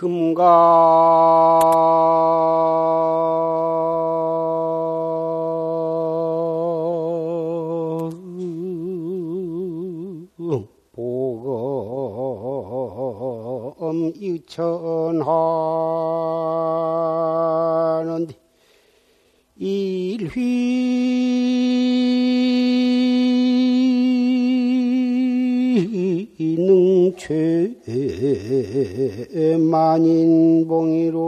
금가 보검 유천하는데 일휘 능최 만인 봉이로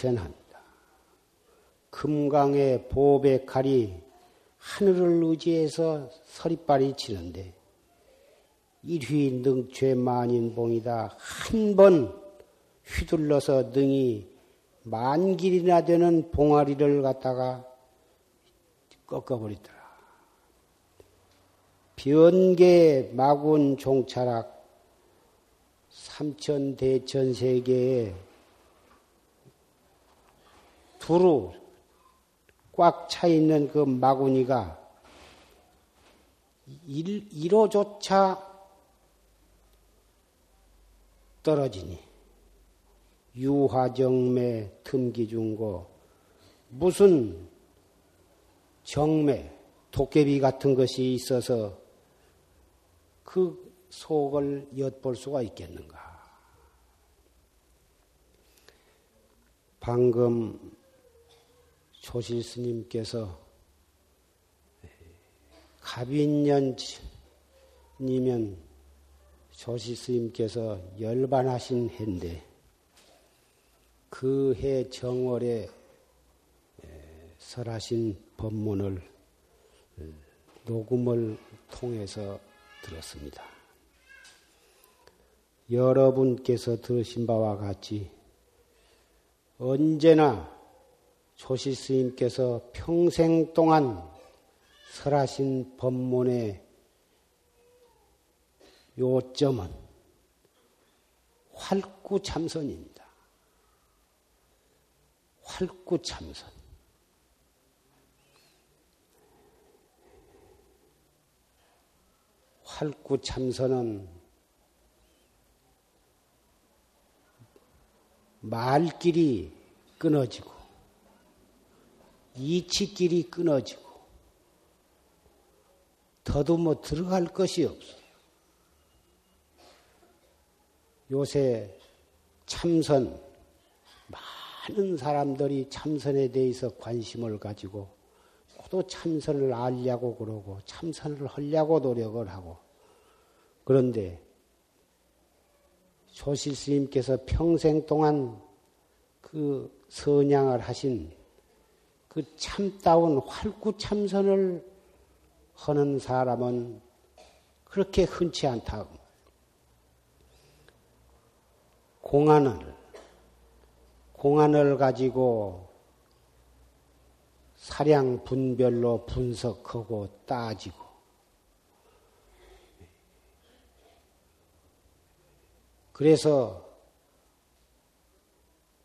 의천한다. 금강의 보배 칼이 하늘을 의지해서 서리빨이 치는데 일휘 능최 만인 봉이다. 한 번 휘둘러서 능이 만 길이나 되는 봉아리를 갖다가 꺾어버리더라. 변계 마군 종차락 삼천 대천 세계에 두루 꽉 차 있는 그 마구니가 일, 1호조차 떨어지니 유화정매 틈기중고 무슨 정매 도깨비 같은 것이 있어서 그 속을 엿볼 수가 있겠는가? 방금 조실 스님께서 갑인년이면 조실 스님께서 열반하신 해인데 그 해 정월에 설하신 법문을 녹음을 통해서 들었습니다. 여러분께서 들으신 바와 같이 언제나 조시 스님께서 평생 동안 설하신 법문의 요점은 활구참선입니다. 활구참선. 활구참선은 말길이 끊어지고 이치길이 끊어지고 더듬어 들어갈 것이 없어요. 요새 참선 많은 사람들이 참선에 대해서 관심을 가지고 또 참선을 알려고 그러고 참선을 하려고 노력을 하고 그런데 조실 스님께서 평생 동안 그 선양을 하신 그 참다운 활구 참선을 하는 사람은 그렇게 흔치 않다. 공안을 공안을 가지고 사량 분별로 분석하고 따지고 그래서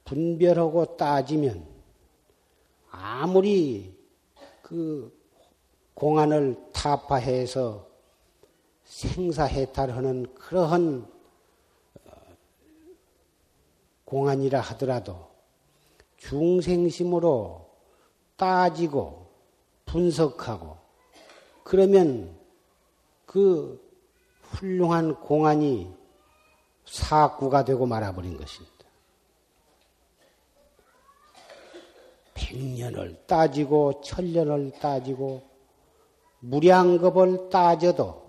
분별하고 따지면 아무리 그 공안을 타파해서 생사해탈하는 그러한 공안이라 하더라도 중생심으로 따지고 분석하고 그러면 그 훌륭한 공안이 사구가 되고 말아버린 것입니다. 백년을 따지고 천년을 따지고 무량겁을 따져도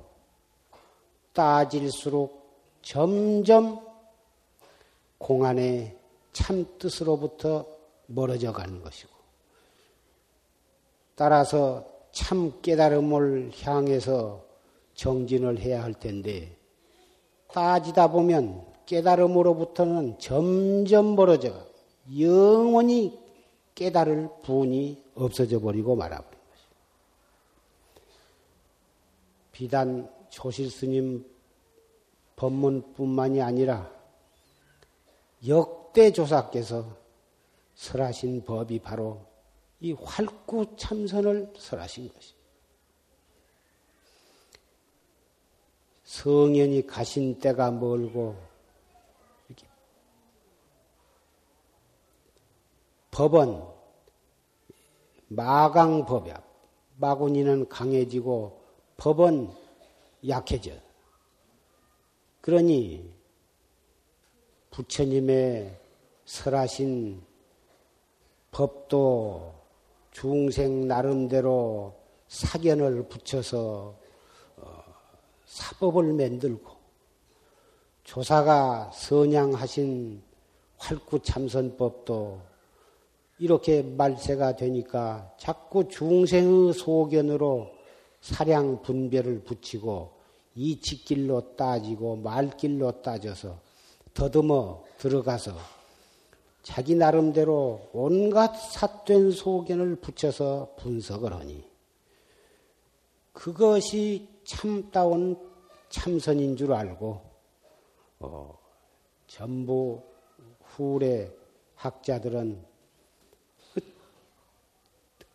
따질수록 점점 공안의 참뜻으로부터 멀어져 가는 것이고 따라서 참 깨달음을 향해서 정진을 해야 할 텐데 따지다 보면 깨달음으로부터는 점점 멀어져 영원히 깨달을 분이 없어져 버리고 말아버린 것입니다. 비단 조실 스님 법문뿐만이 아니라 역대 조사께서 설하신 법이 바로 이 활구 참선을 설하신 것입니다. 성현이 가신 때가 멀고 법은 마강법이야. 마구니는 강해지고 법은 약해져. 그러니 부처님의 설하신 법도 중생 나름대로 사견을 붙여서 어, 사법을 만들고 조사가 선양하신 활구참선법도 이렇게 말세가 되니까 자꾸 중생의 소견으로 사량 분별을 붙이고 이치길로 따지고 말길로 따져서 더듬어 들어가서 자기 나름대로 온갖 삿된 소견을 붙여서 분석을 하니 그것이 참다운 참선인 줄 알고 어, 전부 후래 학자들은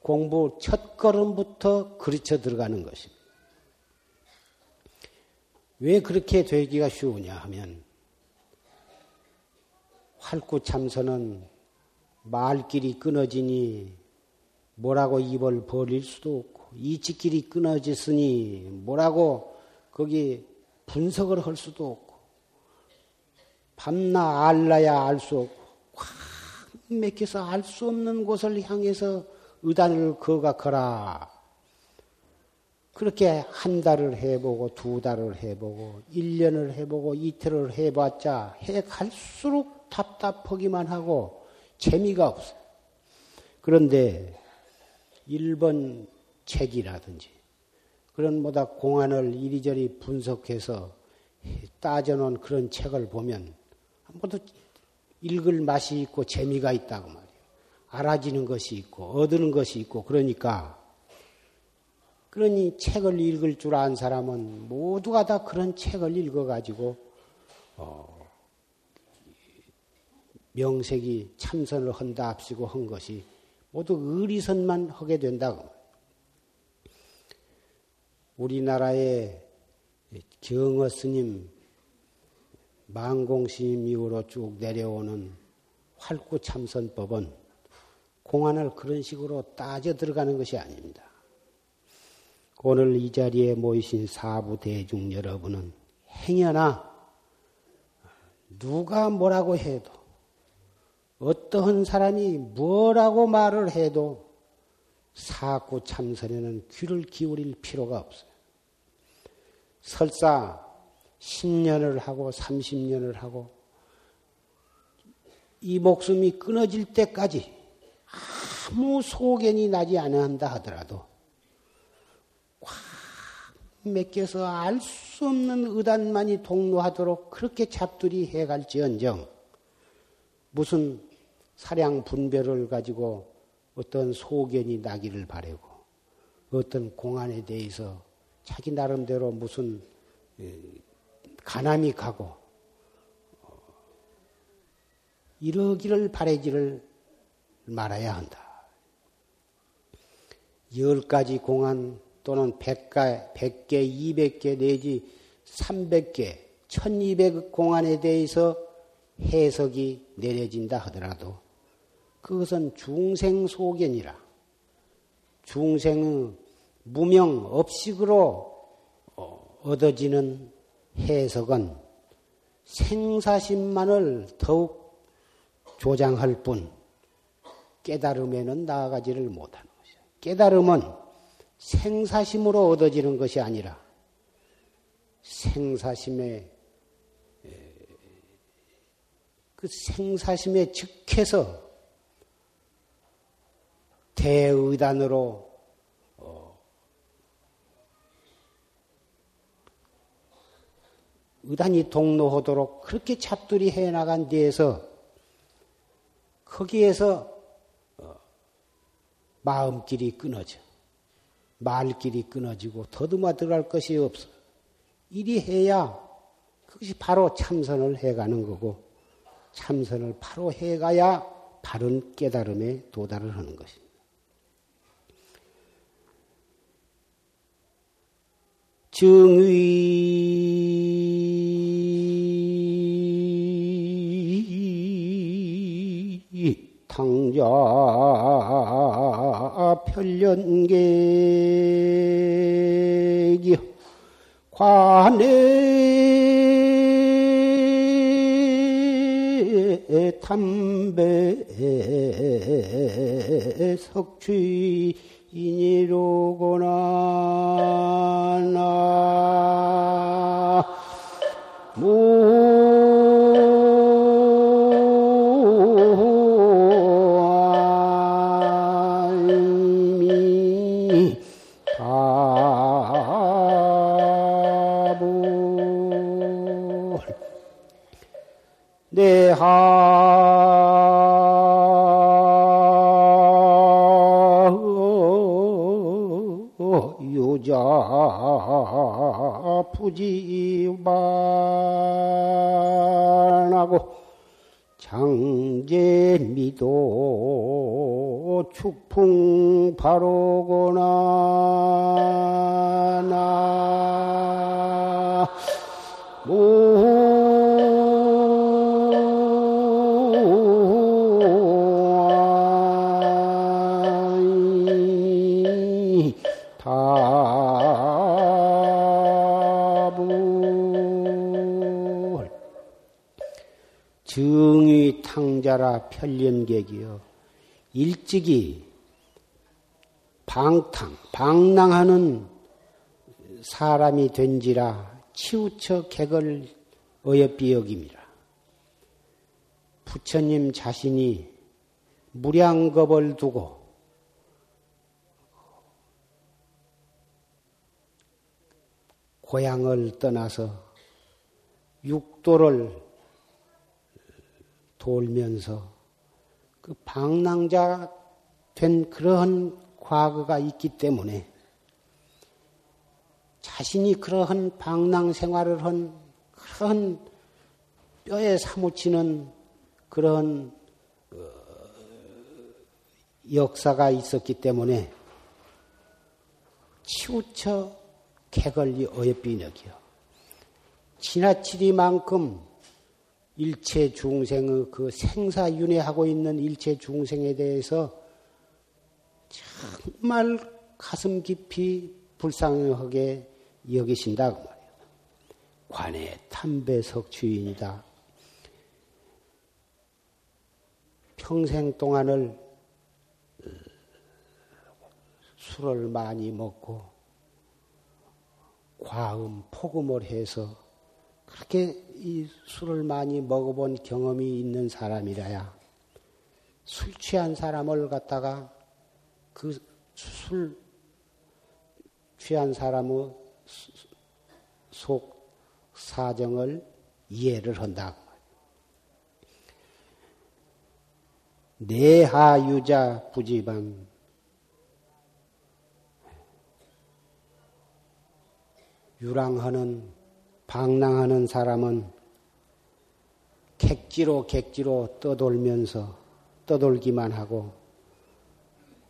공부 첫 걸음부터 그르쳐 들어가는 것입니다. 왜 그렇게 되기가 쉬우냐 하면 활구 참선은 말길이 끊어지니 뭐라고 입을 벌릴 수도 없고 이치길이 끊어졌으니 뭐라고 거기 분석을 할 수도 없고 밤나 알라야 알 수 없고 확 맥혀서 알 수 없는 곳을 향해서 의단을 거각하라. 그렇게 한 달을 해보고 두 달을 해보고 1년을 해보고 이틀을 해봤자 해 갈수록 답답하기만 하고 재미가 없어. 그런데 일본 책이라든지 그런 뭐다 공안을 이리저리 분석해서 따져놓은 그런 책을 보면 모두 읽을 맛이 있고 재미가 있다고 말이야. 알아지는 것이 있고 얻는 것이 있고 그러니까 그러니 책을 읽을 줄 아는 사람은 모두가 다 그런 책을 읽어가지고 어, 명색이 참선을 한다 합시고 한 것이 모두 의리선만 하게 된다고. 우리나라의 경어 스님, 망공 스님 이후로 쭉 내려오는 활구 참선법은 공안을 그런 식으로 따져 들어가는 것이 아닙니다. 오늘 이 자리에 모이신 사부 대중 여러분은 행여나 누가 뭐라고 해도 어떠한 사람이 뭐라고 말을 해도 사구 참선에는 귀를 기울일 필요가 없어요. 설사 10년을 하고 30년을 하고 이 목숨이 끊어질 때까지 아무 소견이 나지 않는다 하더라도 꽉 맡겨서 알 수 없는 의단만이 동로하도록 그렇게 잡두리 해갈지언정 무슨 사량 분별을 가지고 어떤 소견이 나기를 바라고 어떤 공안에 대해서 자기 나름대로 무슨 가남이 가고 어, 이러기를 바라지를 말아야 한다. 열 가지 공안 또는 백개, 이백 개 내지 삼백 개, 천이백 공안에 대해서 해석이 내려진다 하더라도 그것은 중생 소견이라 중생의 무명 업식으로 어, 얻어지는 해석은 생사심만을 더욱 조장할 뿐 깨달음에는 나아가지를 것이죠. 깨달음은 생사심으로 얻어지는 것이 아니라 생사심에 그 생사심에 즉해서 대의단으로 어, 의단이 동로하도록 그렇게 잡들이 해 나간 뒤에서 거기에서 어, 마음길이 끊어져 말길이 끊어지고 더듬어 들어갈 것이 없어. 이리 해야 그것이 바로 참선을 해가는 거고 참선을 바로 해가야 바른 깨달음에 도달을 하는 것입니다. 증의 당자 편련계기 관에 담배 석취인이로구나 나 탕자라 편림객이여 일찍이 방탕, 방랑하는 사람이 된지라 치우쳐 객을 여김이라. 부처님 자신이 무량겁을 두고 고향을 떠나서 육도를 돌면서 그 방랑자 된 그러한 과거가 있기 때문에 자신이 그러한 방랑 생활을 한 그런 뼈에 사무치는 그런 어, 역사가 있었기 때문에 치우쳐 개걸리 어여비력이요. 지나치리만큼 일체 중생의 그 생사윤회하고 있는 일체 중생에 대해서 정말 가슴 깊이 불쌍하게 여기신다 그 말이에요. 관의 탐배석 주인이다. 평생 동안을 술을 많이 먹고 과음, 폭음을 해서 그렇게 이 술을 많이 먹어본 경험이 있는 사람이라야 술 취한 사람을 갖다가 그 술 취한 사람의 속 사정을 이해를 한다. 내하유자 부지방 유랑하는 방랑하는 사람은 객지로 객지로 떠돌면서 떠돌기만 하고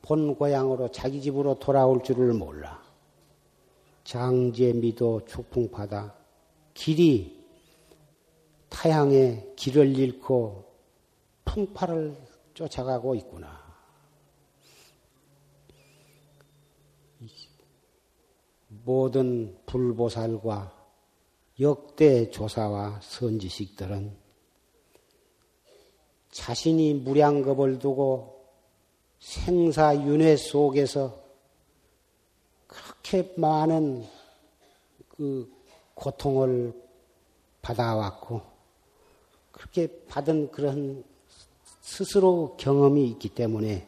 본 고향으로 자기 집으로 돌아올 줄을 몰라. 장제 미도 축풍파다. 길이 다 타향의 길을 잃고 풍파를 쫓아가고 있구나. 모든 불보살과 역대 조사와 선지식들은 자신이 무량겁을 두고 생사윤회 속에서 그렇게 많은 그 고통을 받아왔고 그렇게 받은 그런 스스로 경험이 있기 때문에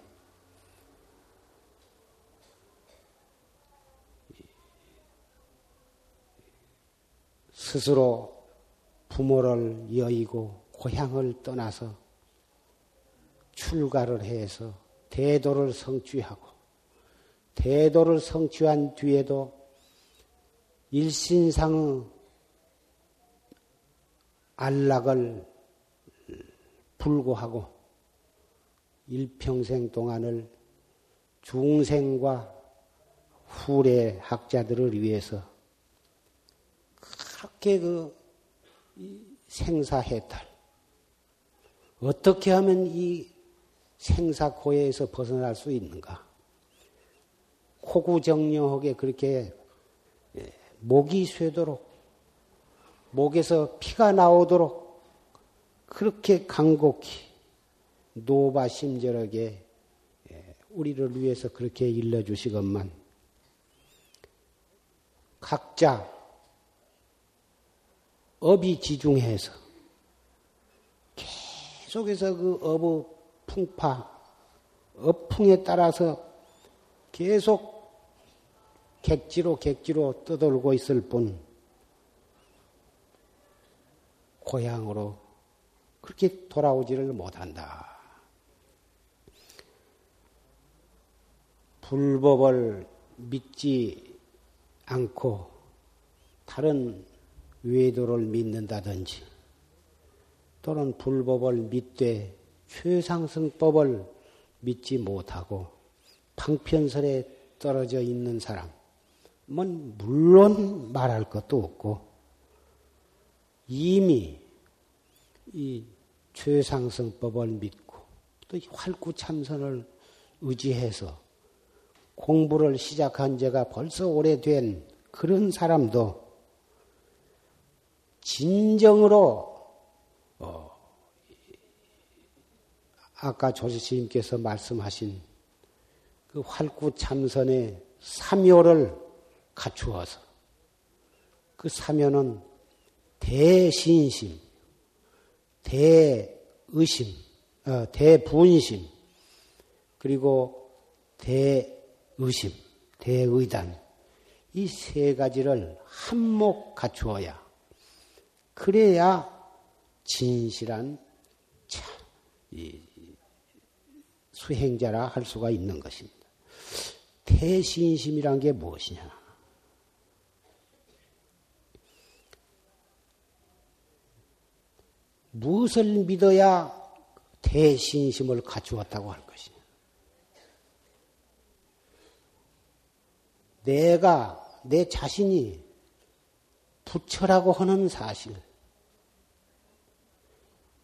스스로 부모를 여의고 고향을 떠나서 출가를 해서 대도를 성취하고 대도를 성취한 뒤에도 일신상의 안락을 불구하고 일평생 동안을 중생과 후래 학자들을 위해서 그렇게 그 생사해탈 어떻게 하면 이 생사고해에서 벗어날 수 있는가? 코구정령하게 그렇게 예, 목이 쇠도록 목에서 피가 나오도록 그렇게 간곡히 노바심절하게 예, 우리를 위해서 그렇게 일러주시건만 각자 업이 지중해서 계속해서 그 업의 풍파, 업풍에 따라서 계속 객지로 객지로 떠돌고 있을 뿐 고향으로 그렇게 돌아오지를 못한다. 불법을 믿지 않고 다른 외도를 믿는다든지 또는 불법을 믿되 최상승법을 믿지 못하고 방편설에 떨어져 있는 사람은 물론 말할 것도 없고 이미 이 최상승법을 믿고 또 활구참선을 의지해서 공부를 시작한 지가 벌써 오래된 그런 사람도 진정으로 어, 아까 조지스님께서 말씀하신 그 활구참선의 사묘를 갖추어서 그 사묘는 대신심, 대의심, 어, 대분심, 그리고 대의심, 대의단. 이 세 가지를 한몫 갖추어야 그래야 진실한 참, 수행자라 할 수가 있는 것입니다. 대신심이란 게 무엇이냐? 무엇을 믿어야 대신심을 갖추었다고 할 것이냐? 내가 내 자신이 부처라고 하는 사실,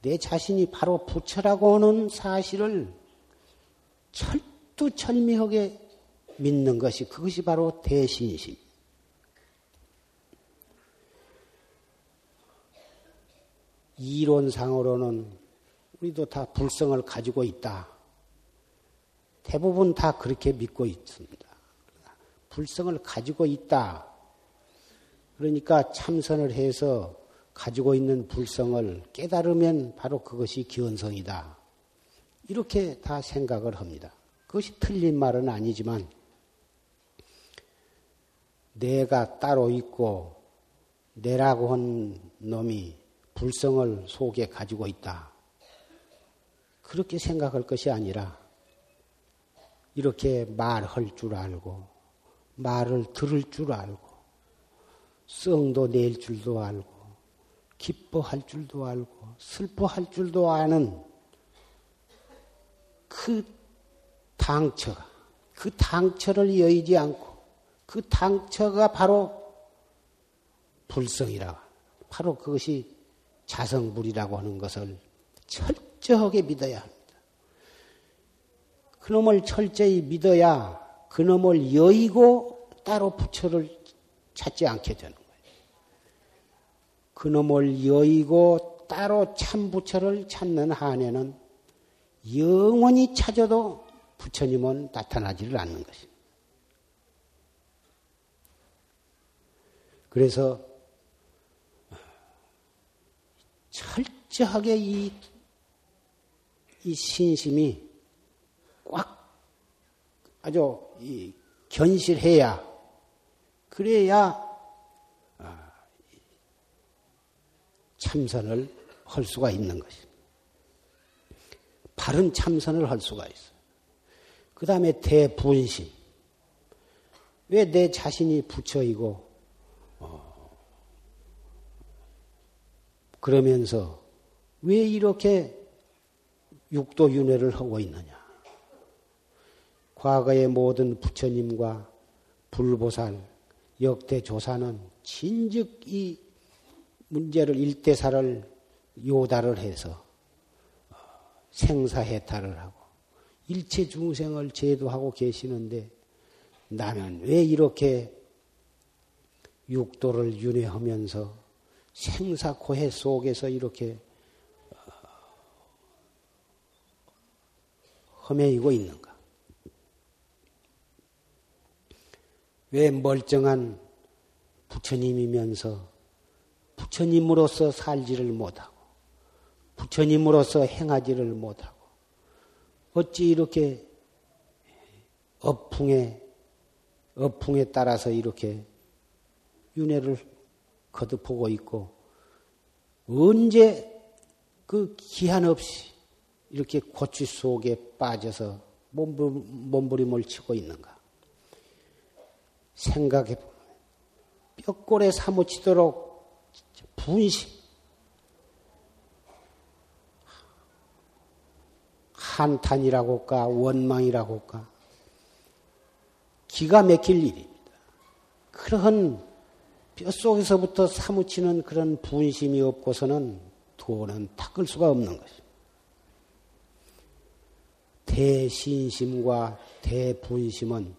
내 자신이 바로 부처라고 하는 사실을 철두철미하게 믿는 것이 그것이 바로 대신심. 이론상으로는 우리도 다 불성을 가지고 있다. 대부분 다 그렇게 믿고 있습니다. 불성을 가지고 있다. 그러니까 참선을 해서 가지고 있는 불성을 깨달으면 바로 그것이 기원성이다. 이렇게 다 생각을 합니다. 그것이 틀린 말은 아니지만 내가 따로 있고 내라고 한 놈이 불성을 속에 가지고 있다. 그렇게 생각할 것이 아니라 이렇게 말할 줄 알고 말을 들을 줄 알고 성도 낼 줄도 알고 기뻐할 줄도 알고 슬퍼할 줄도 아는 그 당처가 그 당처를 여의지 않고 그 당처가 바로 불성이라 바로 그것이 자성불이라고 하는 것을 철저하게 믿어야 합니다. 그놈을 철저히 믿어야 그놈을 여의고 따로 부처를 찾지 않게 되는. 그놈을 여의고 따로 참 부처를 찾는 한에는 영원히 찾아도 부처님은 나타나지를 않는 것입니다. 그래서 철저하게 이, 이 신심이 꽉 아주 견실해야 그래야 참선을 할 수가 있는 것입니다. 바른 참선을 할 수가 있어요. 그 다음에 대분심. 왜 내 자신이 부처이고, 어, 그러면서 왜 이렇게 육도윤회를 하고 있느냐. 과거의 모든 부처님과 불보살, 역대 조사는 진즉 이 문제를 일대사를 요다를 해서 생사해탈을 하고 일체 중생을 제도하고 계시는데 나는 왜 이렇게 육도를 윤회하면서 생사고해 속에서 이렇게 허매이고 있는가? 왜 멀쩡한 부처님이면서 부처님으로서 살지를 못하고 부처님으로서 행하지를 못하고 어찌 이렇게 어풍에 어풍에 따라서 이렇게 윤회를 거듭하고 있고 언제 그 기한 없이 이렇게 고추 속에 빠져서 몸부림을 치고 있는가? 생각해 보면 뼈골에 사무치도록 분심, 한탄이라고 할까, 원망이라고 할까, 기가 막힐 일입니다. 그런 뼛속에서부터 사무치는 그런 분심이 없고서는 도는 닦을 수가 없는 것입니다. 대신심과 대분심은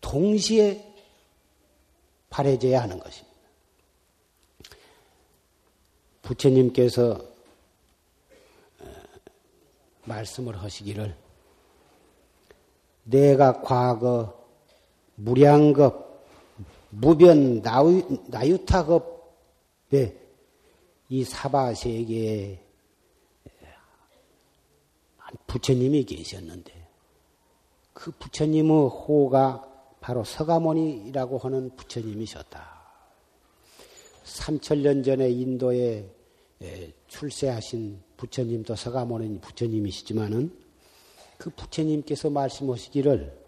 동시에 발해져야 하는 것입니다. 부처님께서 말씀을 하시기를 내가 과거 무량급, 무변 나유, 나유타급의 이 사바세계에 부처님이 계셨는데 그 부처님의 호가 바로 서가모니라고 하는 부처님이셨다. 3천년 전에 인도에 출세하신 부처님도 서가모니 부처님이시지만은 그 부처님께서 말씀하시기를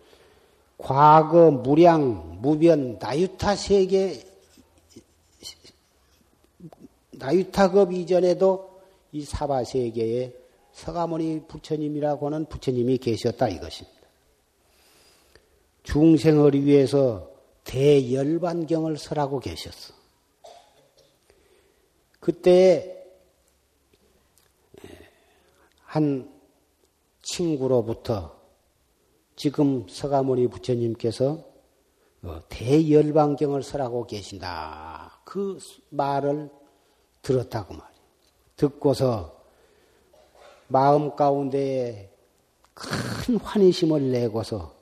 과거 무량 무변 나유타 세계 나유타급 이전에도 이 사바 세계에 서가모니 부처님이라고 하는 부처님이 계셨다 이것입니다. 중생을 위해서 대열반경을 설하고 계셨어. 그때 한 친구로부터 지금 서가모니 부처님께서 어, 대열반경을 설하고 계신다. 그 말을 들었다고 말이에요. 듣고서 마음 가운데에 큰 환희심을 내고서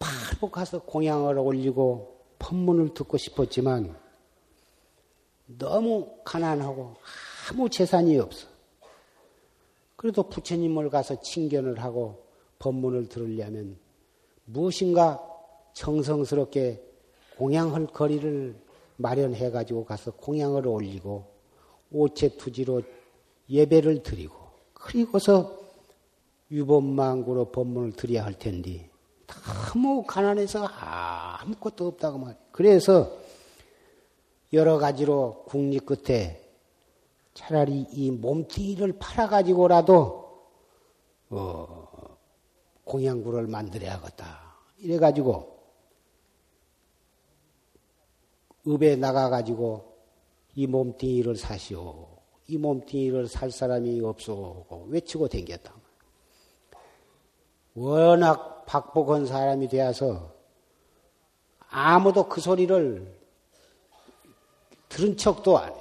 바로 가서 공양을 올리고 법문을 듣고 싶었지만 너무 가난하고 아무 재산이 없어. 그래도 부처님을 가서 칭견을 하고 법문을 들으려면 무엇인가 정성스럽게 공양할 거리를 마련해 가지고 가서 공양을 올리고 오체 투지로 예배를 드리고 그리고서 유법망구로 법문을 드려야 할 텐데 너무 가난해서 아무것도 없다고 말이에요. 그래서 여러 가지로 국립 끝에 차라리 이 몸뚱이를 팔아가지고라도, 어, 공양구를 만들어야겠다. 이래가지고, 읍에 나가가지고 이 몸뚱이를 사시오. 이 몸뚱이를 살 사람이 없소. 외치고 댕겼다. 워낙 박복한 사람이 되어서 아무도 그 소리를 들은 척도 안 해.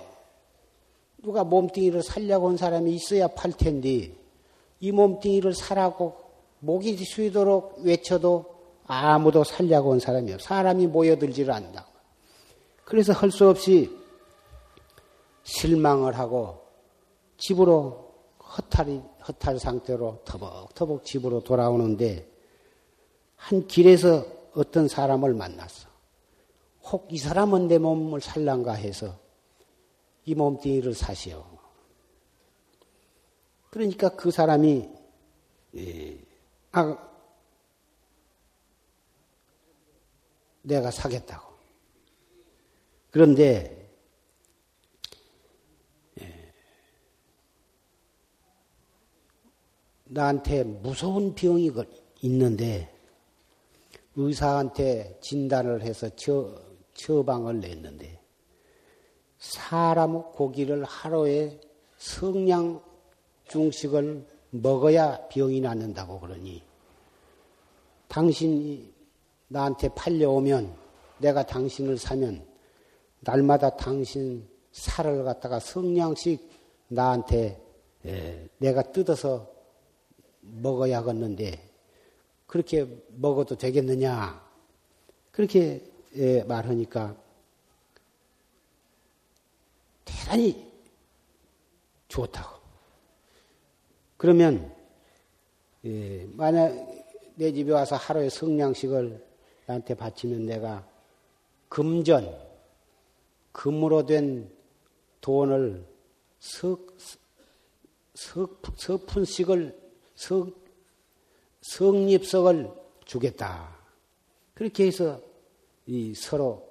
누가 몸뚱이를 살려고 온 사람이 있어야 팔 텐데, 이 몸뚱이를 사라고 목이 쉬도록 외쳐도 아무도 살려고 온 사람이 없어. 사람이 모여들지를 않는다. 그래서 할 수 없이 실망을 하고 집으로 허탈이, 허탈 상태로 터벅터벅 집으로 돌아오는데 한 길에서 어떤 사람을 만났어. 혹 이 사람은 내 몸을 살란가 해서 이 몸뚱이를 사시오. 그러니까 그 사람이 예, 아, 내가 사겠다고. 그런데 예, 나한테 무서운 병이 있는데 의사한테 진단을 해서 처, 처방을 냈는데 사람 고기를 하루에 성냥 중식을 먹어야 병이 낫는다고 그러니 당신이 나한테 팔려오면 내가 당신을 사면 날마다 당신 살을 갖다가 성냥씩 나한테 내가 뜯어서 먹어야겠는데 그렇게 먹어도 되겠느냐? 그렇게 말하니까 대단히 좋다고. 그러면 만약 내 집에 와서 하루에 성냥식을 나한테 바치면 내가 금전, 금으로 된 돈을 석, 석, 석푼씩을, 석, 성립석을 주겠다. 그렇게 해서 이 서로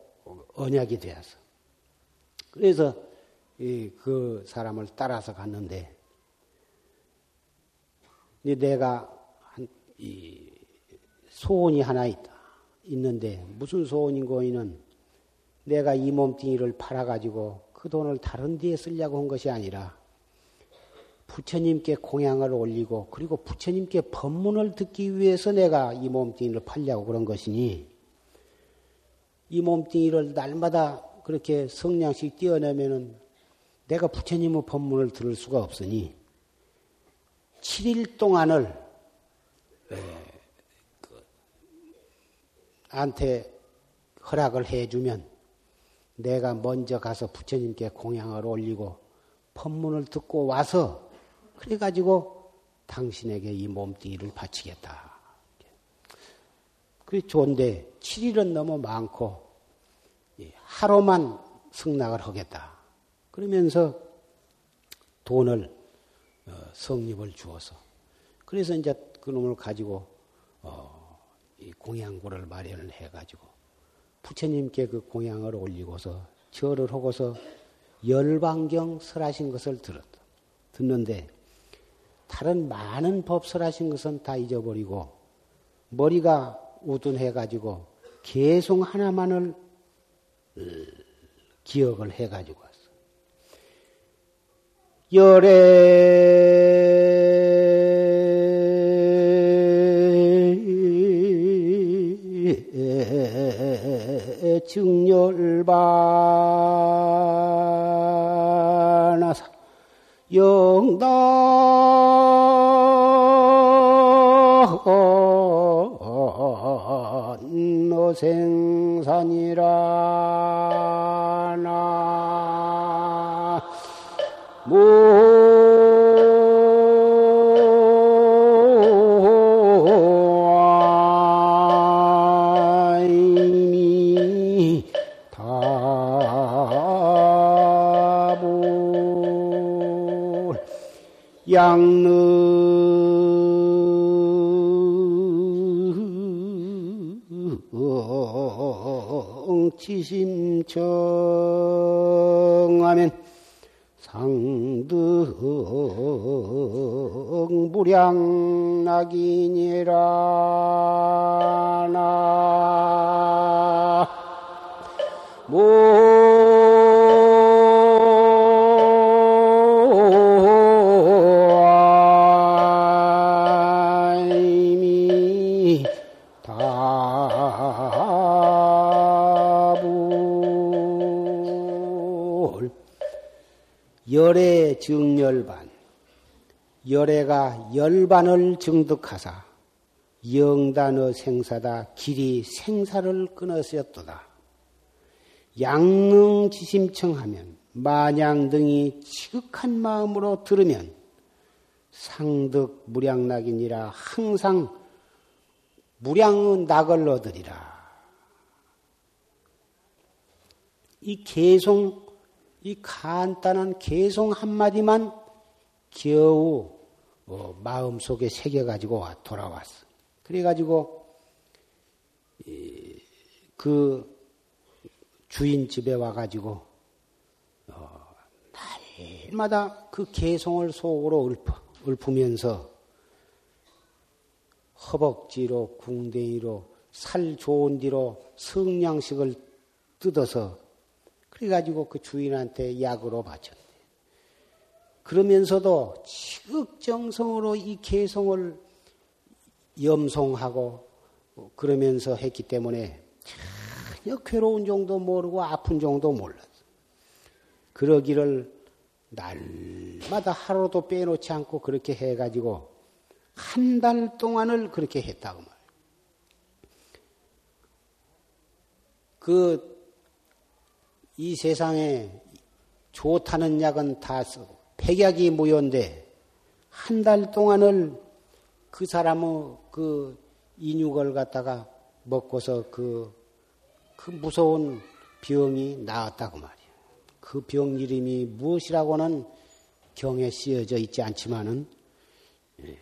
언약이 되어서. 그래서 그 사람을 따라서 갔는데, 내가 한, 이 소원이 하나 있다. 있는데 무슨 소원인 거이는 내가 이 몸뚱이를 팔아 가지고 그 돈을 다른 데에 쓰려고 한 것이 아니라 부처님께 공양을 올리고 그리고 부처님께 법문을 듣기 위해서 내가 이 몸뚱이를 팔려고 그런 것이니 이 몸뚱이를 날마다 그렇게 성냥씩 띄어내면은 내가 부처님의 법문을 들을 수가 없으니 7일 동안을 나한테 허락을 해주면 내가 먼저 가서 부처님께 공양을 올리고 법문을 듣고 와서 그래가지고 당신에게 이 몸뚱이를 바치겠다. 그게 좋은데 7일은 너무 많고 하루만 승낙을 하겠다. 그러면서 돈을 어, 성립을 주어서 그래서 이제 그놈을 가지고 어, 이 공양고를 마련을 해가지고 부처님께 그 공양을 올리고서 절을 하고서 열반경 설하신 것을 들었다. 듣는데 다른 많은 법 설하신 것은 다 잊어버리고 머리가 우둔해가지고 계속 하나만을 어, 기억을 해가지고. 열애 증열반하사. 영 낙이니라. 나 열의 증렬반. 열애가 열반을 증득하사 영단의 생사다 길이 생사를 끊었었도다. 양능 지심청하면 마냥 등이 지극한 마음으로 들으면 상득 무량낙이니라 항상 무량의 낙을 얻으리라. 이 개송, 이 간단한 개송 한마디만 겨우 어, 마음 속에 새겨가지고 돌아왔어. 그래가지고, 그 주인 집에 와가지고, 어, 날마다 그 개송을 속으로 읊어, 읊으면서 허벅지로, 궁대이로, 살 좋은 뒤로 성냥식을 뜯어서 그래가지고 그 주인한테 약으로 바쳤네. 그러면서도 지극정성으로 이 개성을 염송하고 그러면서 했기 때문에 전혀 괴로운 정도 모르고 아픈 정도 몰랐어. 그러기를 날마다 하루도 빼놓지 않고 그렇게 해가지고 한 달 동안을 그렇게 했다고 말이야. 그, 이 세상에 좋다는 약은 다 쓰고, 백약이 무효인데, 한 달 동안을 그 사람의 그 인육을 갖다가 먹고서 그, 그 무서운 병이 나았다고 말이야. 그병 이름이 무엇이라고는 경에 쓰여져 있지 않지만은, 예.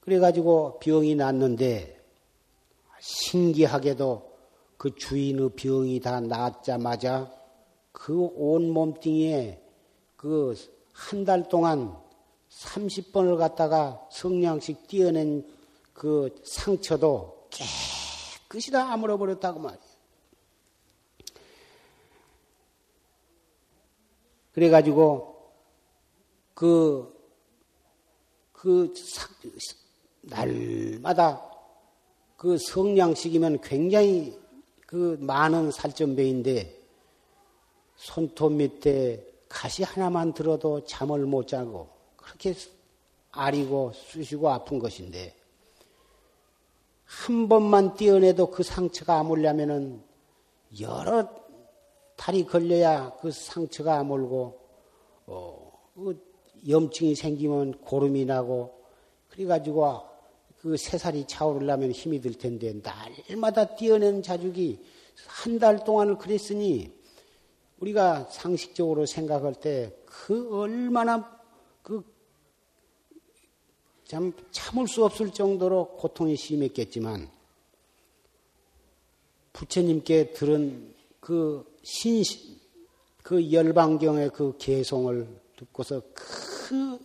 그래가지고 병이 났는데, 신기하게도 그 주인의 병이 다 낫자마자 그 온 몸뚱이에 그 한 달 동안 30번을 갖다가 성냥씩 띄어낸 그 상처도 깨끗이 다 아물어버렸다고 말이에요. 그래가지고 그, 그 날마다 그 성냥식이면 굉장히 그 많은 살점배인데 손톱 밑에 가시 하나만 들어도 잠을 못 자고 그렇게 아리고 쑤시고 아픈 것인데 한 번만 띄어내도 그 상처가 아물려면은 여러 달이 걸려야 그 상처가 아물고 어, 그 염증이 생기면 고름이 나고 그래가지고 그 새살이 차오르려면 힘이 들 텐데 날마다 띄어낸 자죽이 한 달 동안을 그랬으니 우리가 상식적으로 생각할 때 그 얼마나 그 참 참을 수 없을 정도로 고통이 심했겠지만 부처님께 들은 그 신시 그 열방경의 그 개송을 듣고서 그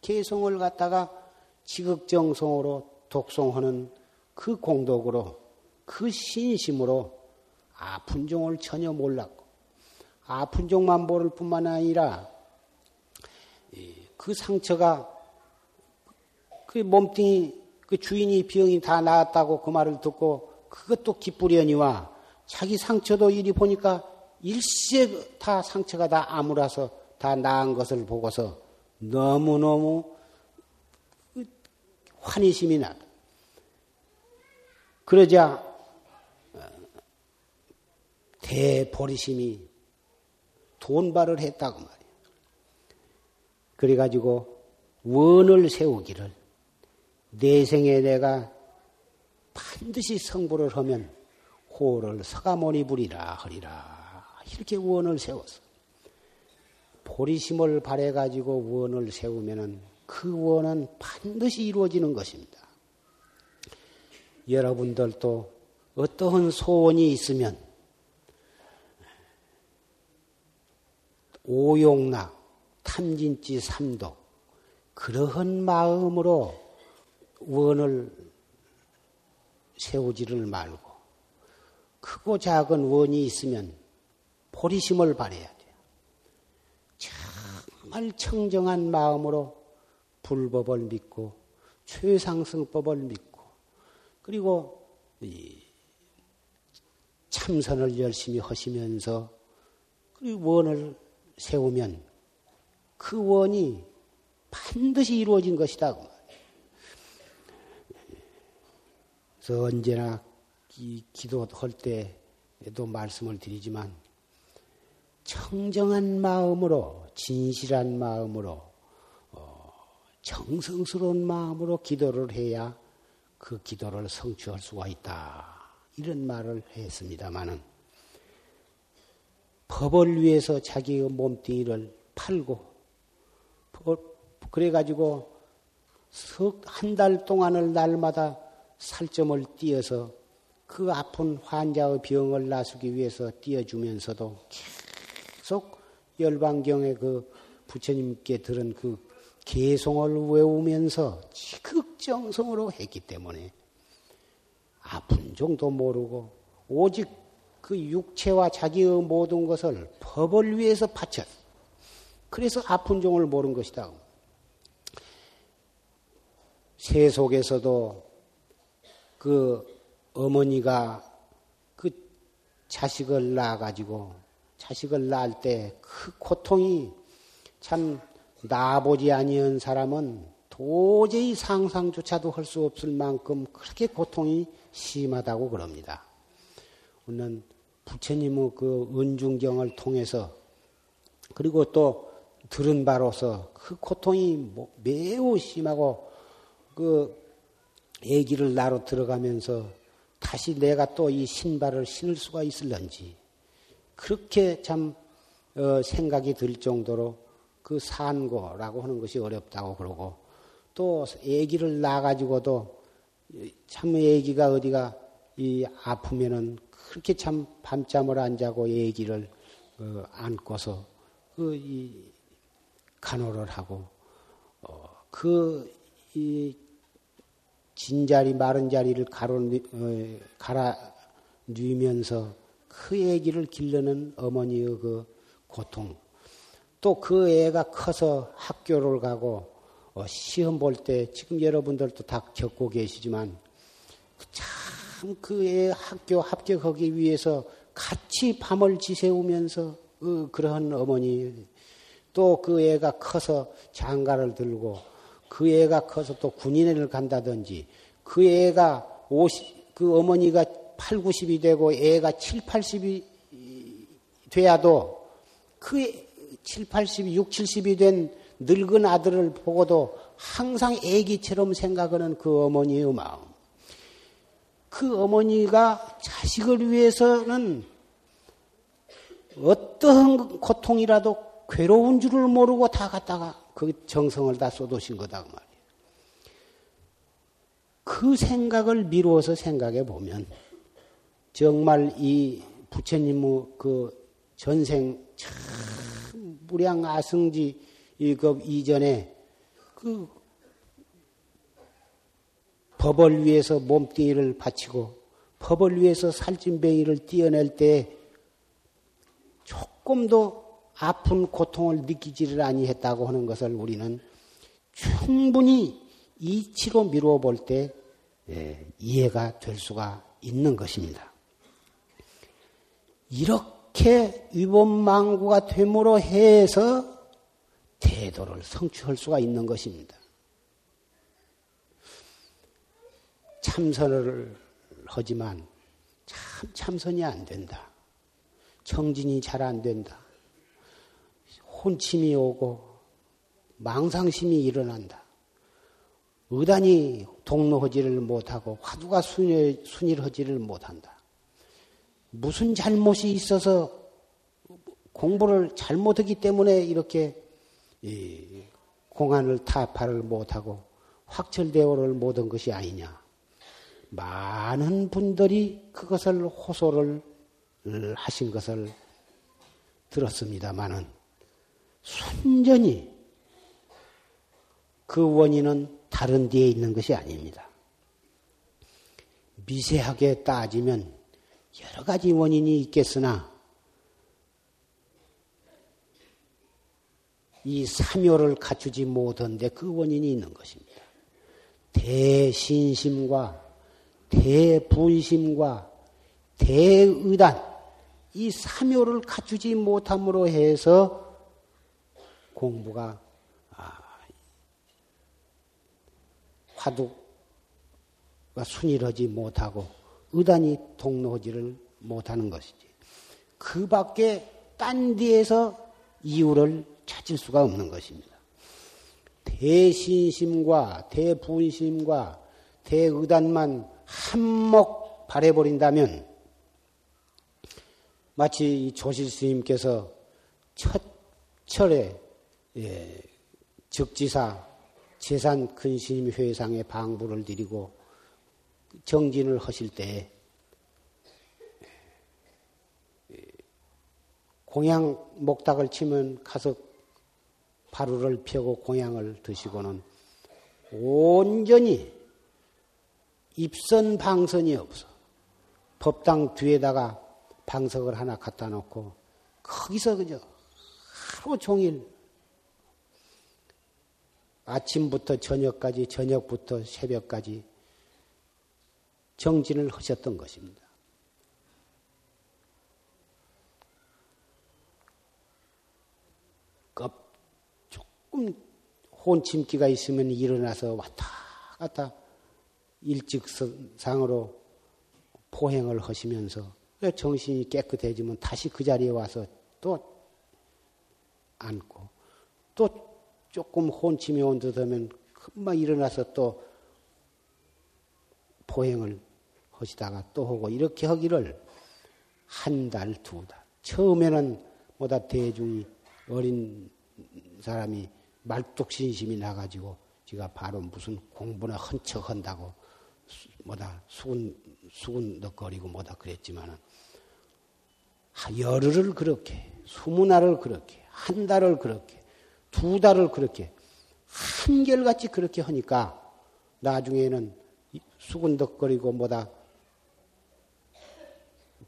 개송을 갖다가 지극정성으로 독송하는 그 공덕으로 그 신심으로 아픈 종을 전혀 몰랐고 아픈 종만 모를 뿐만 아니라 그 상처가 그 몸뚱이 그 주인이 병이 다 나았다고 그 말을 듣고 그것도 기쁘려니와 자기 상처도 이리 보니까 일시에 다 상처가 다 아물어서 다 나은 것을 보고서 너무너무 환희심이 나. 그러자 어, 대보리심이 돈발을 했다고 말이에요. 그래가지고 원을 세우기를 내 생에 내가 반드시 성불을 하면 호를 서가모니 부리라 하리라 이렇게 원을 세웠어. 보리심을 발해가지고 원을 세우면은 그 원은 반드시 이루어지는 것입니다. 여러분들도 어떠한 소원이 있으면 오용락, 탐진지 삼독 그러한 마음으로 원을 세우지를 말고 크고 작은 원이 있으면 보리심을 발해야 돼요. 정말 청정한 마음으로 불법을 믿고 최상승법을 믿고 그리고 참선을 열심히 하시면서 그리고 원을 세우면 그 원이 반드시 이루어진 것이다. 그 그래서 언제나 이 기도할 때에도 말씀을 드리지만 청정한 마음으로 진실한 마음으로 어, 정성스러운 마음으로 기도를 해야 그 기도를 성취할 수가 있다. 이런 말을 했습니다마는 법을 위해서 자기의 몸뚱이를 팔고 그래가지고 한 달 동안을 날마다 살점을 띄어서 그 아픈 환자의 병을 나수기 위해서 띄어주면서도 계속 열반경의 그 부처님께 들은 그 개송을 외우면서 지극정성으로 했기 때문에 아픈 정도 모르고 오직 그 육체와 자기의 모든 것을 법을 위해서 바쳤. 그래서 아픈 종을 모른 것이다. 세속에서도 그 어머니가 그 자식을 낳아가지고 자식을 낳을 때 그 고통이 참 나보지 아니한 사람은 도저히 상상조차도 할 수 없을 만큼 그렇게 고통이 심하다고 그럽니다. 우리는 부처님의 그 은중경을 통해서 그리고 또 들은 바로서 그 고통이 뭐 매우 심하고 그 애기를 나로 들어가면서 다시 내가 또 이 신발을 신을 수가 있을런지 그렇게 참 어, 생각이 들 정도로 그 산고라고 하는 것이 어렵다고 그러고 또 애기를 낳아가지고도 참 애기가 어디가 이 아프면은 그렇게 참 밤잠을 안 자고 애기를 어, 안고서 그 이 간호를 하고 어, 그이 진자리 마른 자리를 가로 어, 갈아 뉘면서 그 애기를 길르는 어머니의 그 고통. 또 그 애가 커서 학교를 가고 어, 시험 볼 때 지금 여러분들도 다 겪고 계시지만 참 그애 학교 합격하기 위해서 같이 밤을 지새우면서 어, 그러한 어머니 또 그 애가 커서 장가를 들고 그 애가 커서 또 군인을 간다든지 그 애가 50, 그 어머니가 8, 90이 되고 애가 7, 80이 돼야도 그 7, 80, 6, 70이 된 늙은 아들을 보고도 항상 애기처럼 생각하는 그 어머니의 마음. 그 어머니가 자식을 위해서는 어떠한 고통이라도 괴로운 줄을 모르고 다 갖다가 그 정성을 다 쏟으신 거다 그 말이에요. 그 생각을 미루어서 생각해 보면 정말 이 부처님의 그 전생 참 무량 아승지 그 이전에 그 법을 위해서 몸뚱이를 바치고 법을 위해서 살찐뱅이를 띄어낼 때 조금도 아픈 고통을 느끼지를 아니했다고 하는 것을 우리는 충분히 이치로 미루어 볼때 예, 이해가 될 수가 있는 것입니다. 이렇게 위법망구가 됨으로 해서 태도를 성취할 수가 있는 것입니다. 참선을 하지만 참 참선이 안 된다. 청진이 잘 안 된다. 혼침이 오고 망상심이 일어난다. 의단이 동로하지를 못하고 화두가 순일, 순일하지를 못한다. 무슨 잘못이 있어서 공부를 잘못하기 때문에 이렇게 공안을 타파를 못하고 확철대오를 못한 것이 아니냐. 많은 분들이 그것을 호소를 하신 것을 들었습니다마는 순전히 그 원인은 다른 데에 있는 것이 아닙니다. 미세하게 따지면 여러 가지 원인이 있겠으나 이 사묘를 갖추지 못한데 그 원인이 있는 것입니다. 대신심과 대분심과 대의단 이 삼요를 갖추지 못함으로 해서 공부가 아, 화두가 순일하지 못하고 의단이 동로하지를 못하는 것이지. 그 밖에 딴 데에서 이유를 찾을 수가 없는 것입니다. 대신심과 대분심과 대의단만 한몫 발해버린다면 마치 조실 스님께서 첫 철에 예, 즉지사 재산 근심 회상에 방부를 드리고 정진을 하실 때 공양 목닥을 치면 가서 바루를 펴고 공양을 드시고는 온전히 입선 방선이 없어. 법당 뒤에다가 방석을 하나 갖다 놓고 거기서 그저 하루 종일 아침부터 저녁까지 저녁부터 새벽까지 정진을 하셨던 것입니다. 조금 혼침기가 있으면 일어나서 왔다 갔다 일직상으로 포행을 하시면서 정신이 깨끗해지면 다시 그 자리에 와서 또 앉고 또 조금 혼침이 온 듯하면 금방 일어나서 또 포행을 하시다가 또 하고 이렇게 하기를 한 달, 두 달. 처음에는 뭐다 대중이 어린 사람이 말뚝신심이 나가지고 지가 바로 무슨 공부나 헌척 한다고 뭐다 수군 수군덕거리고 뭐다 그랬지만은 열흘을 그렇게 스무 날을 그렇게 한 달을 그렇게 두 달을 그렇게 한결같이 그렇게 하니까 나중에는 수군덕거리고 뭐다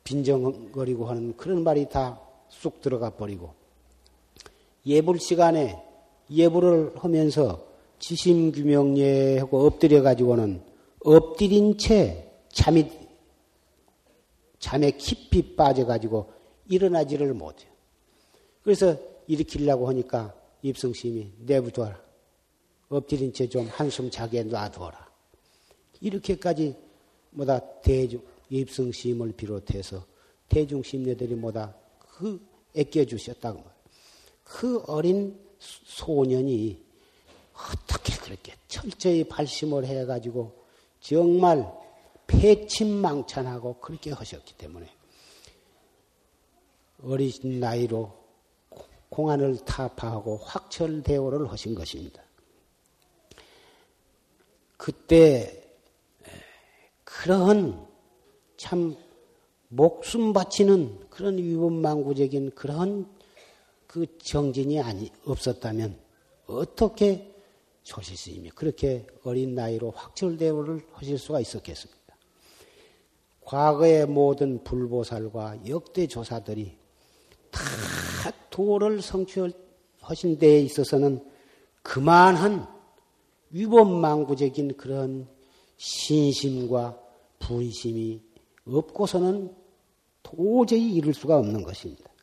빈정거리고 하는 그런 말이 다 쑥 들어가 버리고 예불 시간에 예불을 하면서 지심규명예하고 엎드려 가지고는 엎드린 채 잠이 잠에 깊이 빠져 가지고 일어나지를 못해요. 그래서 일으키려고 하니까 입성심이 내부둬라. 엎드린 채 좀 한숨 자게 놔둬라. 이렇게까지 뭐다 대중 입성심을 비롯해서 대중심녀들이 뭐다 그 애껴주셨다고 말이에요. 그 어린 소년이 어떻게 그렇게 철저히 발심을 해가지고 정말 패침망찬하고 그렇게 하셨기 때문에 어린 나이로 공안을 타파하고 확철대오를 하신 것입니다. 그때 그러한 참 목숨 바치는 그런 위법망구적인 그런 그 정진이 아니 없었다면 어떻게 조실 스님이 그렇게 어린 나이로 확철대오를 하실 수가 있었겠습니까? 과거의 모든 불보살과 역대 조사들이 다 도를 성취하신 데에 있어서는 그만한 위법망구적인 그런 신심과 분심이 없고서는 도저히 이룰 수가 없는 것입니다.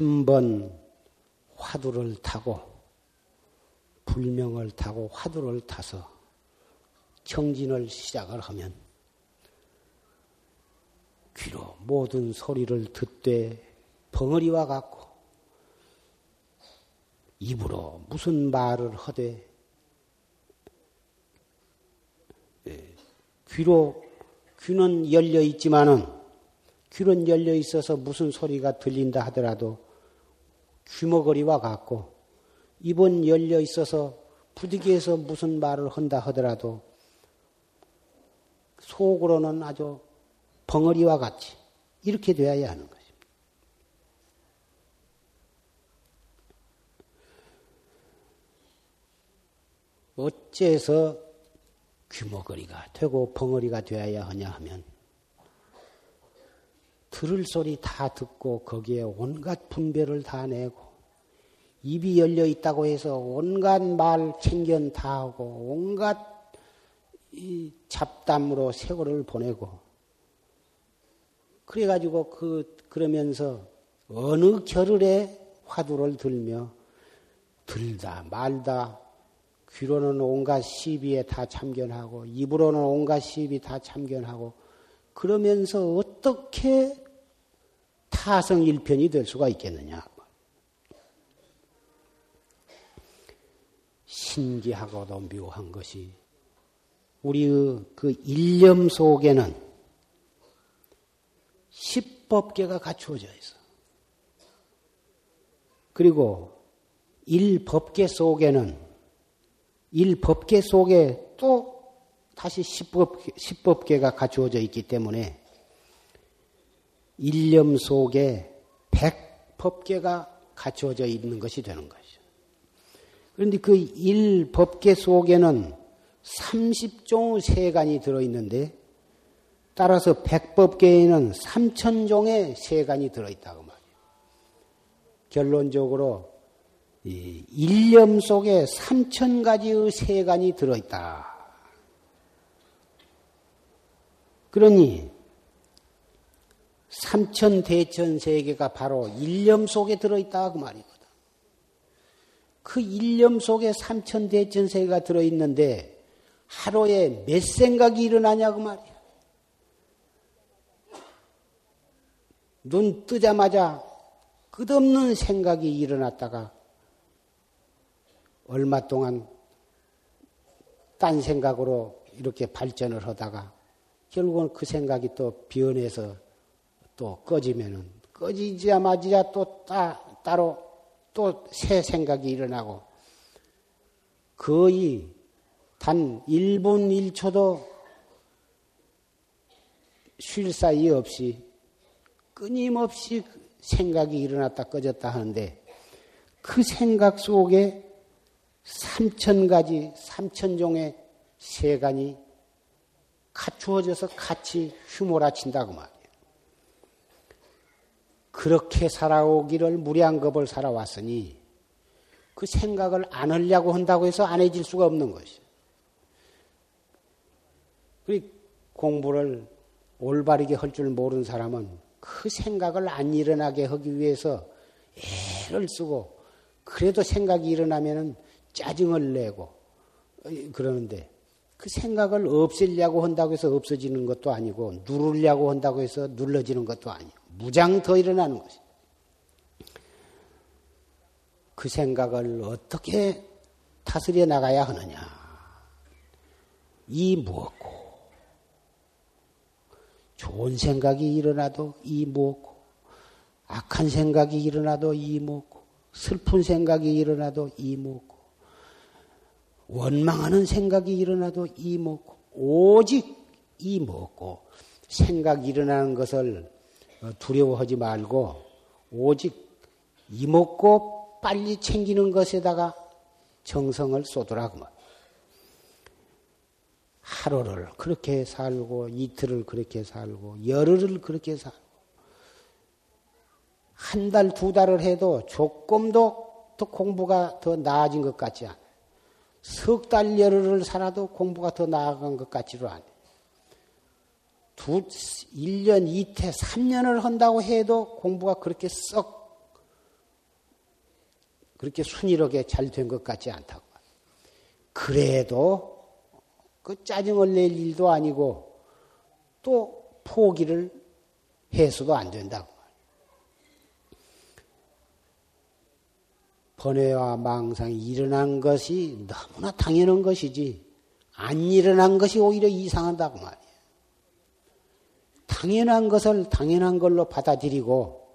한 번 화두를 타고 불명을 타고 화두를 타서 청진을 시작을 하면 귀로 모든 소리를 듣되 벙어리와 같고 입으로 무슨 말을 하되 예, 귀로 귀는 열려 있지만은 귀는 열려 있어서 무슨 소리가 들린다 하더라도 귀머거리와 같고 입은 열려 있어서 부득이해서 무슨 말을 한다 하더라도 속으로는 아주 벙어리와 같이 이렇게 되어야 하는 것입니다. 어째서 귀머거리가 되고 벙어리가 되어야 하냐 하면 들을 소리 다 듣고 거기에 온갖 분별을 다 내고 입이 열려 있다고 해서 온갖 말 챙견 다 하고 온갖 이 잡담으로 세월을 보내고 그래가지고 그 그러면서 어느 겨를에 화두를 들며 들다 말다 귀로는 온갖 시비에 다 참견하고 입으로는 온갖 시비 다 참견하고 그러면서 어떻게 타성 일편이 될 수가 있겠느냐. 신기하고도 묘한 것이 우리의 그 일념 속에는 십법계가 갖추어져 있어. 그리고 일법계 속에는 일법계 속에 또 다시 십법, 십법계가 갖추어져 있기 때문에 일념 속에 백 법계가 갖추어져 있는 것이 되는 것이죠. 그런데 그 일 법계 속에는 30종 세간이 들어있는데 따라서 백법계에는 3천종의 세간이 들어있다고 말이에요. 결론적으로 일념 속에 3천 가지의 세간이 들어있다. 그러니 삼천 대천 세계가 바로 일념 속에 들어있다 그 말이거든. 그 일념 속에 삼천 대천 세계가 들어있는데 하루에 몇 생각이 일어나냐 그 말이야. 눈 뜨자마자 끝없는 생각이 일어났다가 얼마 동안 딴 생각으로 이렇게 발전을 하다가 결국은 그 생각이 또 변해서 또 꺼지면은 꺼지자마자 또 따, 따로 또 새 생각이 일어나고 거의 단 1분 1초도 쉴 사이 없이 끊임없이 생각이 일어났다 꺼졌다 하는데 그 생각 속에 삼천 가지, 삼천 종의 세간이 갖추어져서 같이 휘몰아친다고 말이에요. 그렇게 살아오기를 무량겁을 살아왔으니 그 생각을 안 하려고 한다고 해서 안 해질 수가 없는 것이에요. 공부를 올바르게 할 줄 모르는 사람은 그 생각을 안 일어나게 하기 위해서 애를 쓰고 그래도 생각이 일어나면은 짜증을 내고 그러는데 그 생각을 없애려고 한다고 해서 없어지는 것도 아니고 누르려고 한다고 해서 눌러지는 것도 아니고 무장 더 일어나는 것이. 그 생각을 어떻게 다스려 나가야 하느냐. 이 무엇고. 좋은 생각이 일어나도 이 무엇고. 악한 생각이 일어나도 이 무엇고. 슬픈 생각이 일어나도 이 무엇고. 원망하는 생각이 일어나도 이 먹고 오직 이 먹고 생각이 일어나는 것을 두려워하지 말고 오직 이 먹고 빨리 챙기는 것에다가 정성을 쏟으라고 말. 하루를 그렇게 살고 이틀을 그렇게 살고 열흘을 그렇게 살고 한 달, 두 달을 해도 조금도 더 공부가 더 나아진 것 같지 않아. 석 달 열흘을 살아도 공부가 더 나아간 것 같지도 않아요. 두, 1년, 2태, 3년을 한다고 해도 공부가 그렇게 썩, 그렇게 순이하게 잘 된 것 같지 않다고. 그래도 그 짜증을 낼 일도 아니고 또 포기를 해서도 안 된다고. 번뇌와 망상이 일어난 것이 너무나 당연한 것이지 안 일어난 것이 오히려 이상하다고 말이에요. 당연한 것을 당연한 걸로 받아들이고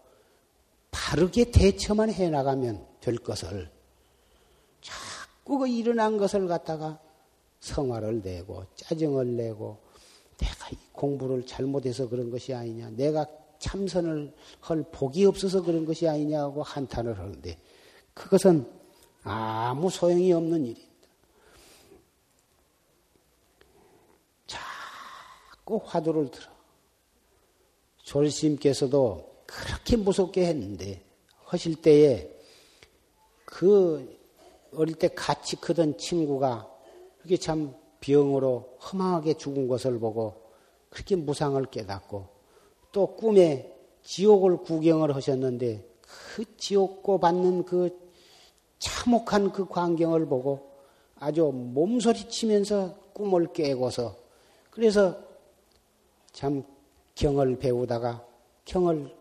바르게 대처만 해 나가면 될 것을 자꾸 그 일어난 것을 갖다가 성화를 내고 짜증을 내고 내가 공부를 잘못해서 그런 것이 아니냐 내가 참선을 할 복이 없어서 그런 것이 아니냐고 한탄을 하는데 그것은 아무 소용이 없는 일입니다. 자꾸 화두를 들어. 졸심께서도 그렇게 무섭게 했는데 하실 때에 그 어릴 때 같이 크던 친구가 그게 참 병으로 허망하게 죽은 것을 보고 그렇게 무상을 깨닫고 또 꿈에 지옥을 구경을 하셨는데 그 지옥고 받는 그 참혹한 그 광경을 보고 아주 몸소리치면서 꿈을 깨고서 그래서 참 경을 배우다가 경을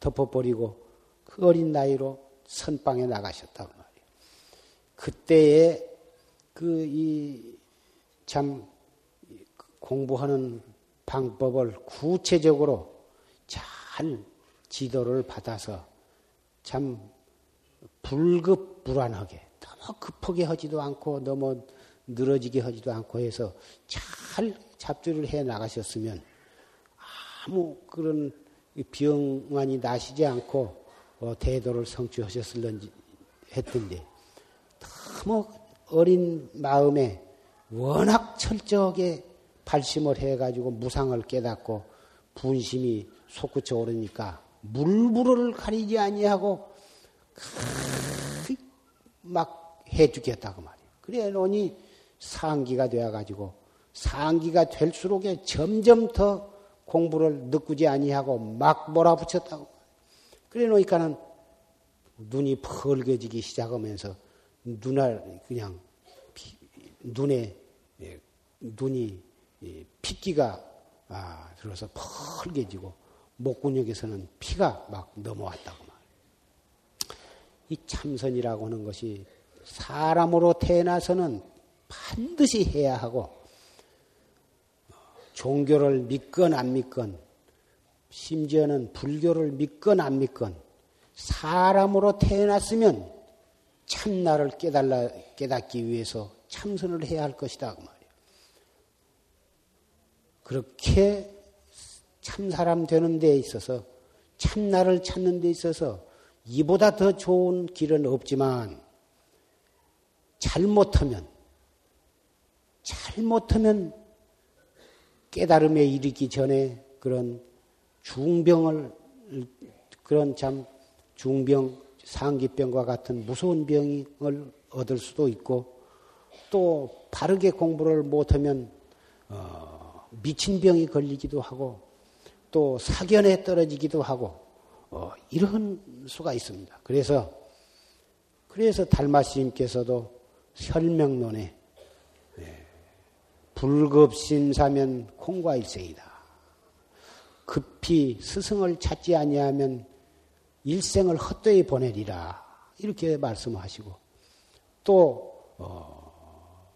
덮어버리고 그 어린 나이로 선방에 나가셨다고 말이에요. 그때에 그 이 참 공부하는 방법을 구체적으로 잘 지도를 받아서 참 불급불안하게 너무 급하게 하지도 않고 너무 늘어지게 하지도 않고 해서 잘 잡주를 해 나가셨으면 아무 그런 병환이 나시지 않고 어, 대도를 성취하셨을런지 했던데 너무 어린 마음에 워낙 철저하게 발심을 해가지고 무상을 깨닫고 분심이 솟구쳐 오르니까 물불을 가리지 아니하고 막 해주겠다고 말이에요. 그래 놓니 상기가 되어가지고 상기가 될수록 점점 더 공부를 느꾸지 아니하고 막 몰아붙였다고. 그래 놓으니까는 눈이 펄개지기 시작하면서 눈알 그냥 피, 눈에 예, 눈이 예, 핏기가 아, 들어서 펄개지고 목근육에서는 피가 막 넘어왔다고 말이에요. 이 참선이라고 하는 것이 사람으로 태어나서는 반드시 해야 하고 종교를 믿건 안 믿건 심지어는 불교를 믿건 안 믿건 사람으로 태어났으면 참나를 깨달라, 깨닫기 위해서 참선을 해야 할 것이다. 그 말이에요. 그렇게 참사람 되는 데 있어서 참나를 찾는 데 있어서 이보다 더 좋은 길은 없지만 잘못하면 잘못하면 깨달음에 이르기 전에 그런 중병을 그런 참 중병 상기병과 같은 무서운 병을 얻을 수도 있고 또 바르게 공부를 못하면 어, 미친 병이 걸리기도 하고 또 사견에 떨어지기도 하고 어, 이런 수가 있습니다. 그래서 그래서 달마 스님께서도 설명론에 예, 불급신사면 콩과일생이다. 급히 스승을 찾지 아니하면 일생을 헛되이 보내리라 이렇게 말씀하시고 또 어,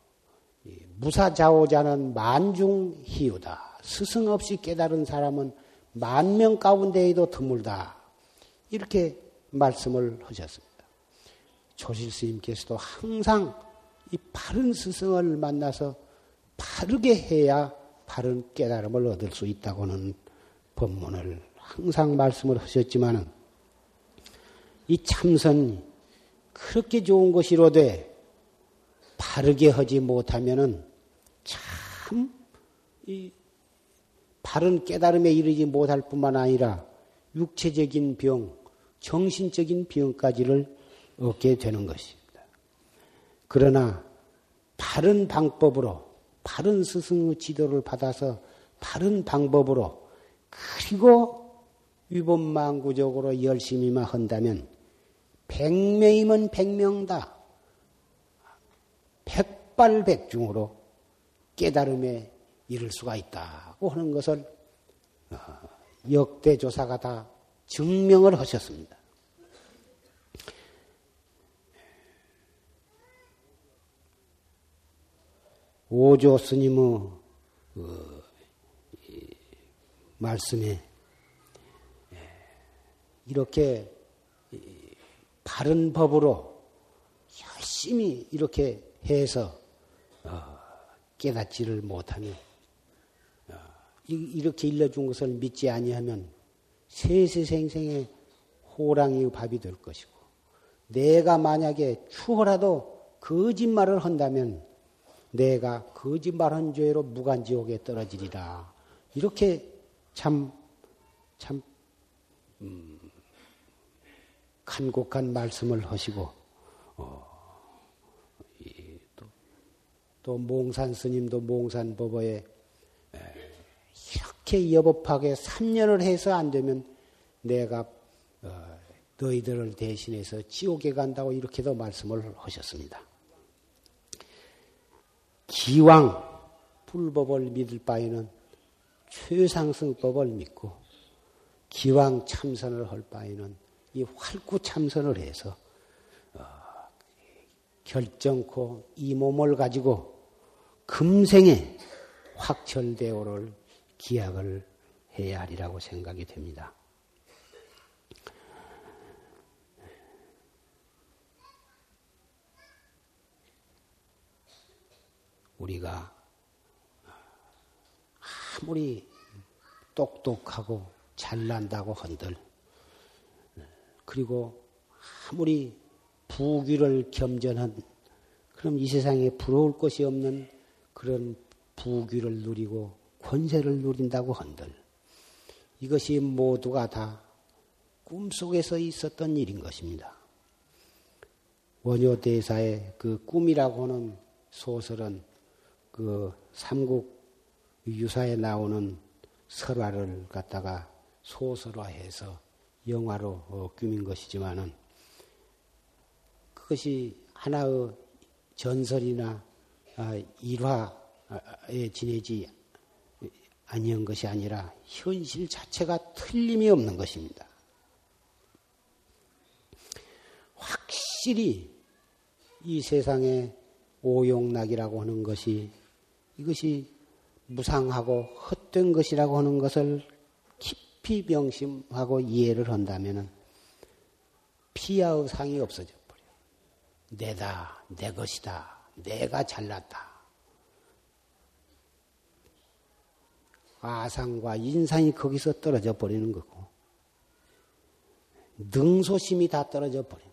무사자오자는 만중희유다. 스승 없이 깨달은 사람은 만 명 가운데에도 드물다. 이렇게 말씀을 하셨습니다. 조실 스님께서도 항상 이 바른 스승을 만나서 바르게 해야 바른 깨달음을 얻을 수 있다고는 법문을 항상 말씀을 하셨지만은 이 참선이 그렇게 좋은 것이로되 바르게 하지 못하면은 참 이 바른 깨달음에 이르지 못할 뿐만 아니라 육체적인 병, 정신적인 병까지를 얻게 되는 것입니다. 그러나 바른 방법으로 바른 스승의 지도를 받아서 바른 방법으로 그리고 위법망구적으로 열심히만 한다면 백명이면 백명다. 백발백중으로 깨달음에 이를 수가 있다고 하는 것을 어, 역대 조사가 다 증명을 하셨습니다. 오조 스님의 어, 말씀에 이렇게 바른 법으로 열심히 이렇게 해서 어, 깨닫지를 못하면 어, 이렇게 일러준 것을 믿지 아니하면 세세생생의 호랑이의 밥이 될 것이고 내가 만약에 추호라도 거짓말을 한다면 내가 거짓말한 죄로 무간지옥에 떨어지리라 이렇게 참, 참, 음, 간곡한 말씀을 하시고, 어, 이, 또, 또 몽산 스님도 몽산 법어에 이렇게 여법하게 3년을 해서 안 되면 내가 어, 너희들을 대신해서 지옥에 간다고 이렇게도 말씀을 하셨습니다. 기왕 불법을 믿을 바에는 최상승법을 믿고 기왕 참선을 할 바에는 이 활구 참선을 해서 어, 결정코 이 몸을 가지고 금생에 확철대오를 기약을 해야 하리라고 생각이 됩니다. 우리가 아무리 똑똑하고 잘난다고 한들 그리고 아무리 부귀를 겸전한 그럼 이 세상에 부러울 것이 없는 그런 부귀를 누리고 권세를 누린다고 한들 이것이 모두가 다 꿈속에서 있었던 일인 것입니다. 원효 대사의 그 꿈이라고 하는 소설은 그 삼국 유사에 나오는 설화를 갖다가 소설화해서 영화로 어, 꾸민 것이지만은 그것이 하나의 전설이나 아, 일화에 지내지 아니한 것이 아니라 현실 자체가 틀림이 없는 것입니다. 확실히 이 세상에 오용락이라고 하는 것이 이것이 무상하고 헛된 것이라고 하는 것을 깊이 명심하고 이해를 한다면 피하의 상이 없어져 버려. 내다, 내 것이다, 내가 잘났다. 아상과 인상이 거기서 떨어져 버리는 거고, 능소심이 다 떨어져 거예요.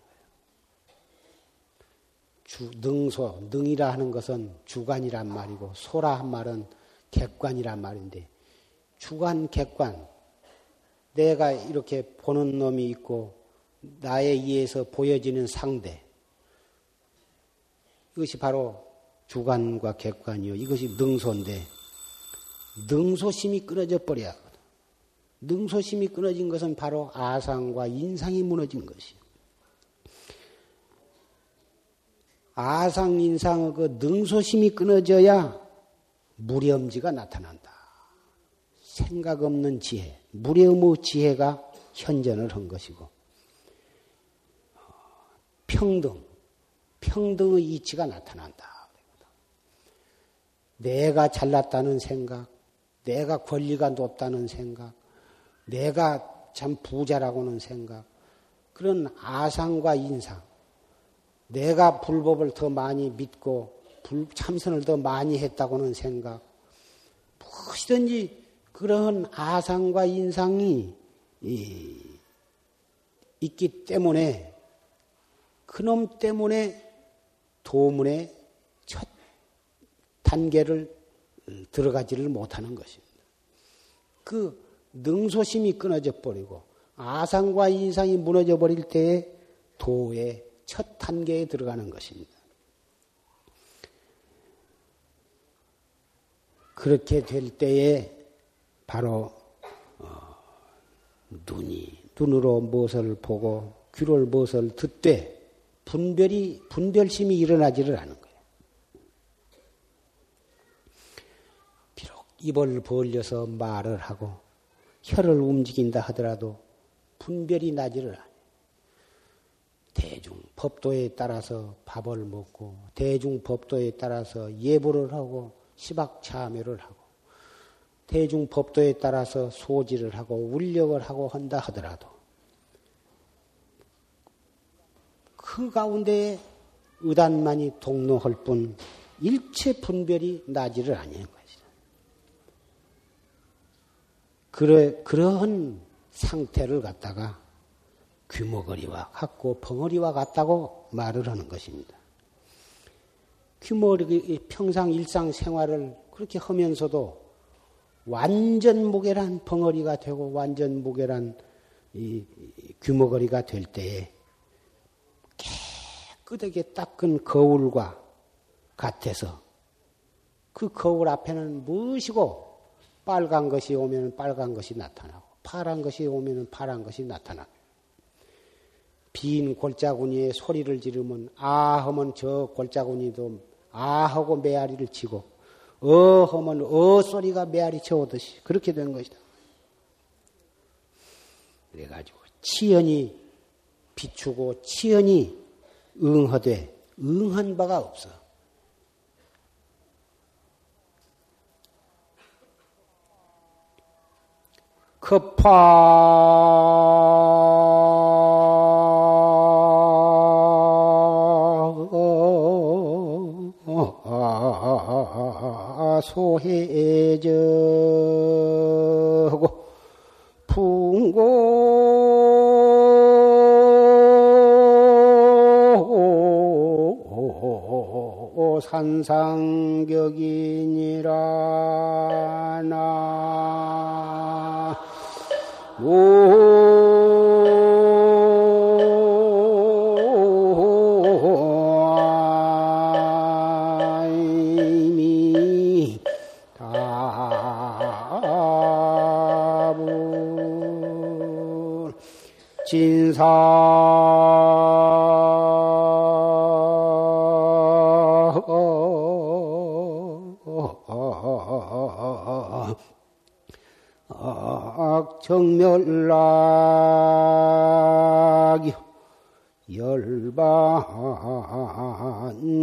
주, 능소, 능이라 하는 것은 주관이란 말이고, 소라 한 말은 객관이란 말인데, 주관, 객관, 내가 이렇게 보는 놈이 있고, 나에 의해서 보여지는 상대, 이것이 바로 주관과 객관이요. 이것이 능소인데, 능소심이 끊어져 버려야. 능소심이 끊어진 것은 바로 아상과 인상이 무너진 것이요. 아상, 인상의 그 능소심이 끊어져야 무렴지가 나타난다. 생각 없는 지혜, 무렴의 지혜가 현전을 한 것이고, 평등, 평등의 이치가 나타난다. 내가 잘났다는 생각, 내가 권리가 높다는 생각, 내가 참 부자라고는 생각, 그런 아상과 인상, 내가 불법을 더 많이 믿고 참선을 더 많이 했다고는 생각, 무엇이든지 그런 아상과 인상이 있기 때문에 그놈 때문에 도문의 첫 단계를 들어가지를 못하는 것입니다. 그 능소심이 끊어져 버리고 아상과 인상이 무너져 버릴 때에 도의 첫 단계에 들어가는 것입니다. 그렇게 될 때에 바로 어, 눈이 눈으로 무엇을 보고 귀를 무엇을 듣되 분별이 분별심이 일어나지를 않은 거예요. 입을 벌려서 말을 하고 혀를 움직인다 하더라도 분별이 나지를 않아요. 대중 법도에 따라서 밥을 먹고 대중 법도에 따라서 예보를 하고 시박 참여를 하고 대중 법도에 따라서 소지를 하고 울력을 하고 한다 하더라도 그 가운데 의단만이 동로할 뿐 일체 분별이 나지를 아니는 그러, 그러한 상태를 갖다가 귀머거리와 같고 벙어리와 같다고 말을 하는 것입니다. 귀머거리 평상 일상 생활을 그렇게 하면서도 완전 무게란 벙어리가 되고 완전 무게란 이 규모거리가 될 때에 깨끗하게 닦은 거울과 같아서 그 거울 앞에는 무엇이고 빨간 것이 오면 빨간 것이 나타나고 파란 것이 오면 파란 것이 나타나고 빈 골짜구니에 소리를 지르면 아 하면 저 골짜구니도 아 하고 메아리를 치고 어 하면 어 소리가 메아리 쳐오듯이 그렇게 된 것이다. 그래가지고 치연이 비추고 치연이 응하되 응한 바가 없어. 급파 소해저고 풍고 산상격이니라 나 정멸락이 열반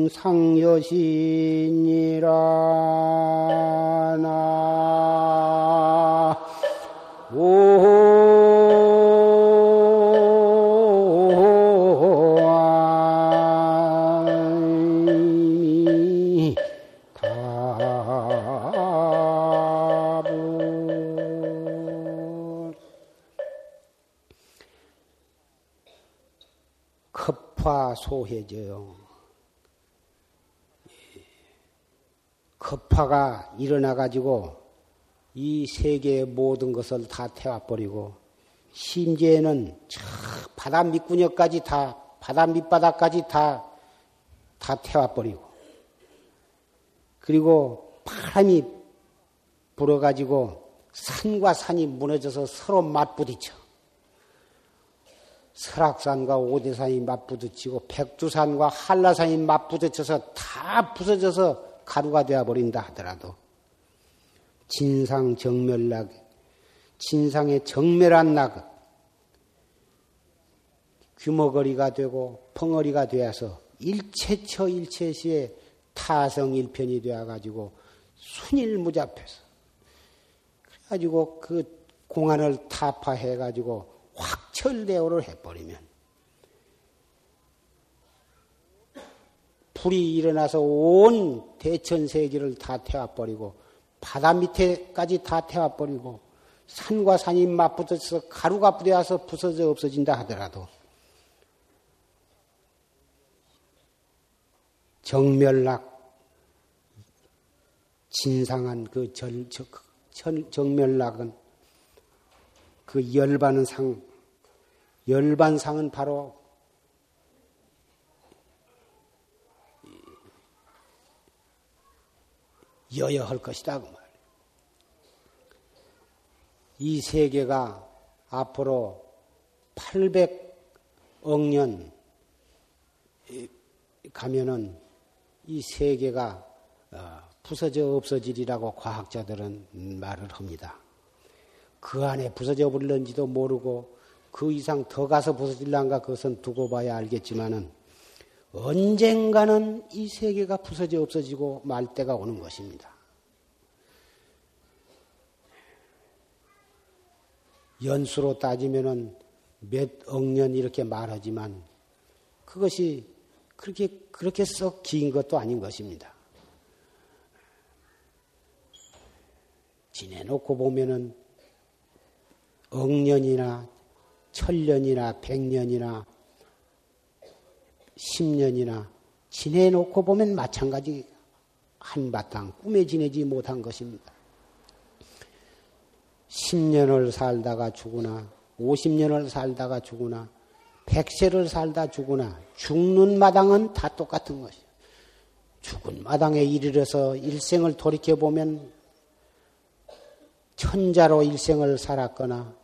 상여신이라 나 소해져요. 급파가 일어나 가지고 이 세계의 모든 것을 다 태워버리고 심지어는 바다 밑구녕까지 다 바다 밑바닥까지 다 다 태워버리고 그리고 바람이 불어가지고 산과 산이 무너져서 서로 맞부딪혀 설악산과 오대산이 맞부딪히고 백두산과 한라산이 맞부딪혀서 다 부서져서 가루가 되어버린다 하더라도 진상 정멸락, 진상의 정멸한 낙, 규모거리가 되고 펑어리가 되어서 일체처 일체시에 타성일편이 되어가지고 순일무잡해서 그래가지고 그 공안을 타파해가지고 확 철대오를 해버리면 불이 일어나서 온 대천세계를 다 태워버리고 바다 밑에까지 다 태워버리고 산과 산이 맞붙어서 가루가 뿌려서 부서져 없어진다 하더라도 정멸락 진상한 그 절, 정멸락은 그 열반상, 열반상은 바로 여여할 것이다 그 말. 이 세계가 앞으로 800억 년 가면은 이 세계가 어, 부서져 없어지리라고 과학자들은 말을 합니다. 그 안에 부서져 버릴는지도 모르고 그 이상 더 가서 부서질란가 그것은 두고 봐야 알겠지만은 언젠가는 이 세계가 부서져 없어지고 말 때가 오는 것입니다. 연수로 따지면은 몇 억 년 이렇게 말하지만 그것이 그렇게 그렇게 썩 긴 것도 아닌 것입니다. 지내놓고 보면은 억년이나 천년이나 백년이나 십년이나 지내놓고 보면 마찬가지 한바탕 꿈에 지내지 못한 것입니다. 10년을 살다가 죽으나 50년을 살다가 죽으나 100세를 살다 죽으나 죽는 마당은 다 똑같은 것이요. 죽은 마당에 이르러서 일생을 돌이켜보면 천자로 일생을 살았거나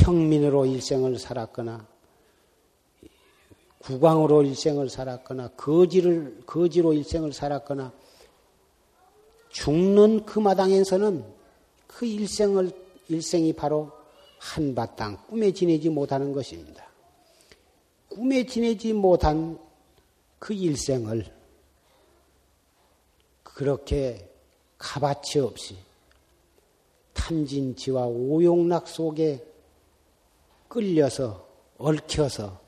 평민으로 일생을 살았거나 국왕으로 일생을 살았거나 거지를 거지로 일생을 살았거나 죽는 그 마당에서는 그 일생을 일생이 바로 한바탕 꿈에 지내지 못하는 것입니다. 꿈에 지내지 못한 그 일생을 그렇게 값어치 없이 탐진치와 오용락 속에 끌려서 얽혀서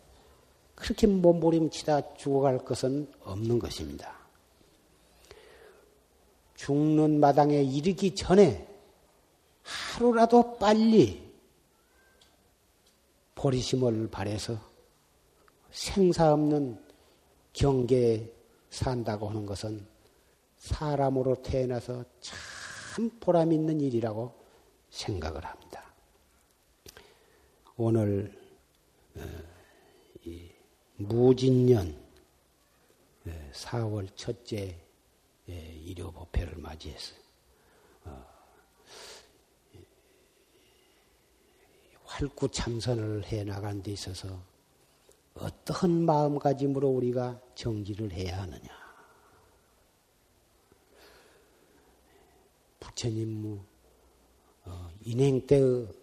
그렇게 몸부림치다 죽어갈 것은 없는 것입니다. 죽는 마당에 이르기 전에 하루라도 빨리 보리심을 발해서 생사 없는 경계에 산다고 하는 것은 사람으로 태어나서 참 보람 있는 일이라고 생각을 합니다. 오늘 어, 무진년 4월 첫째 일요 법회를 맞이해서 어, 활구 참선을 해 나간 데 있어서 어떠한 마음가짐으로 우리가 정지를 해야 하느냐. 부처님 어, 인행 때의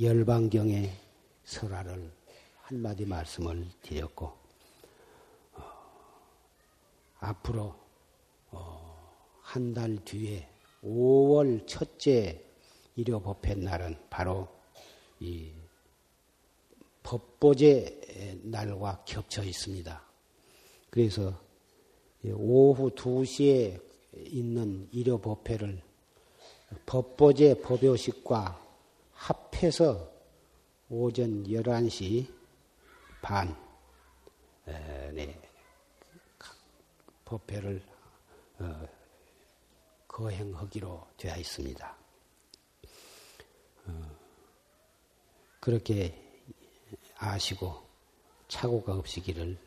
열방경의 설화를 한마디 말씀을 드렸고, 어, 앞으로 어, 한달 뒤에 5월 첫째 일요법회 날은 바로 이 법보제 날과 겹쳐 있습니다. 그래서 오후 2시에 있는 일요법회를 법보제 법요식과 합해서 오전 11시 반, 네, 법회를 어, 거행하기로 되어 있습니다. 어, 그렇게 아시고 착오가 없으기를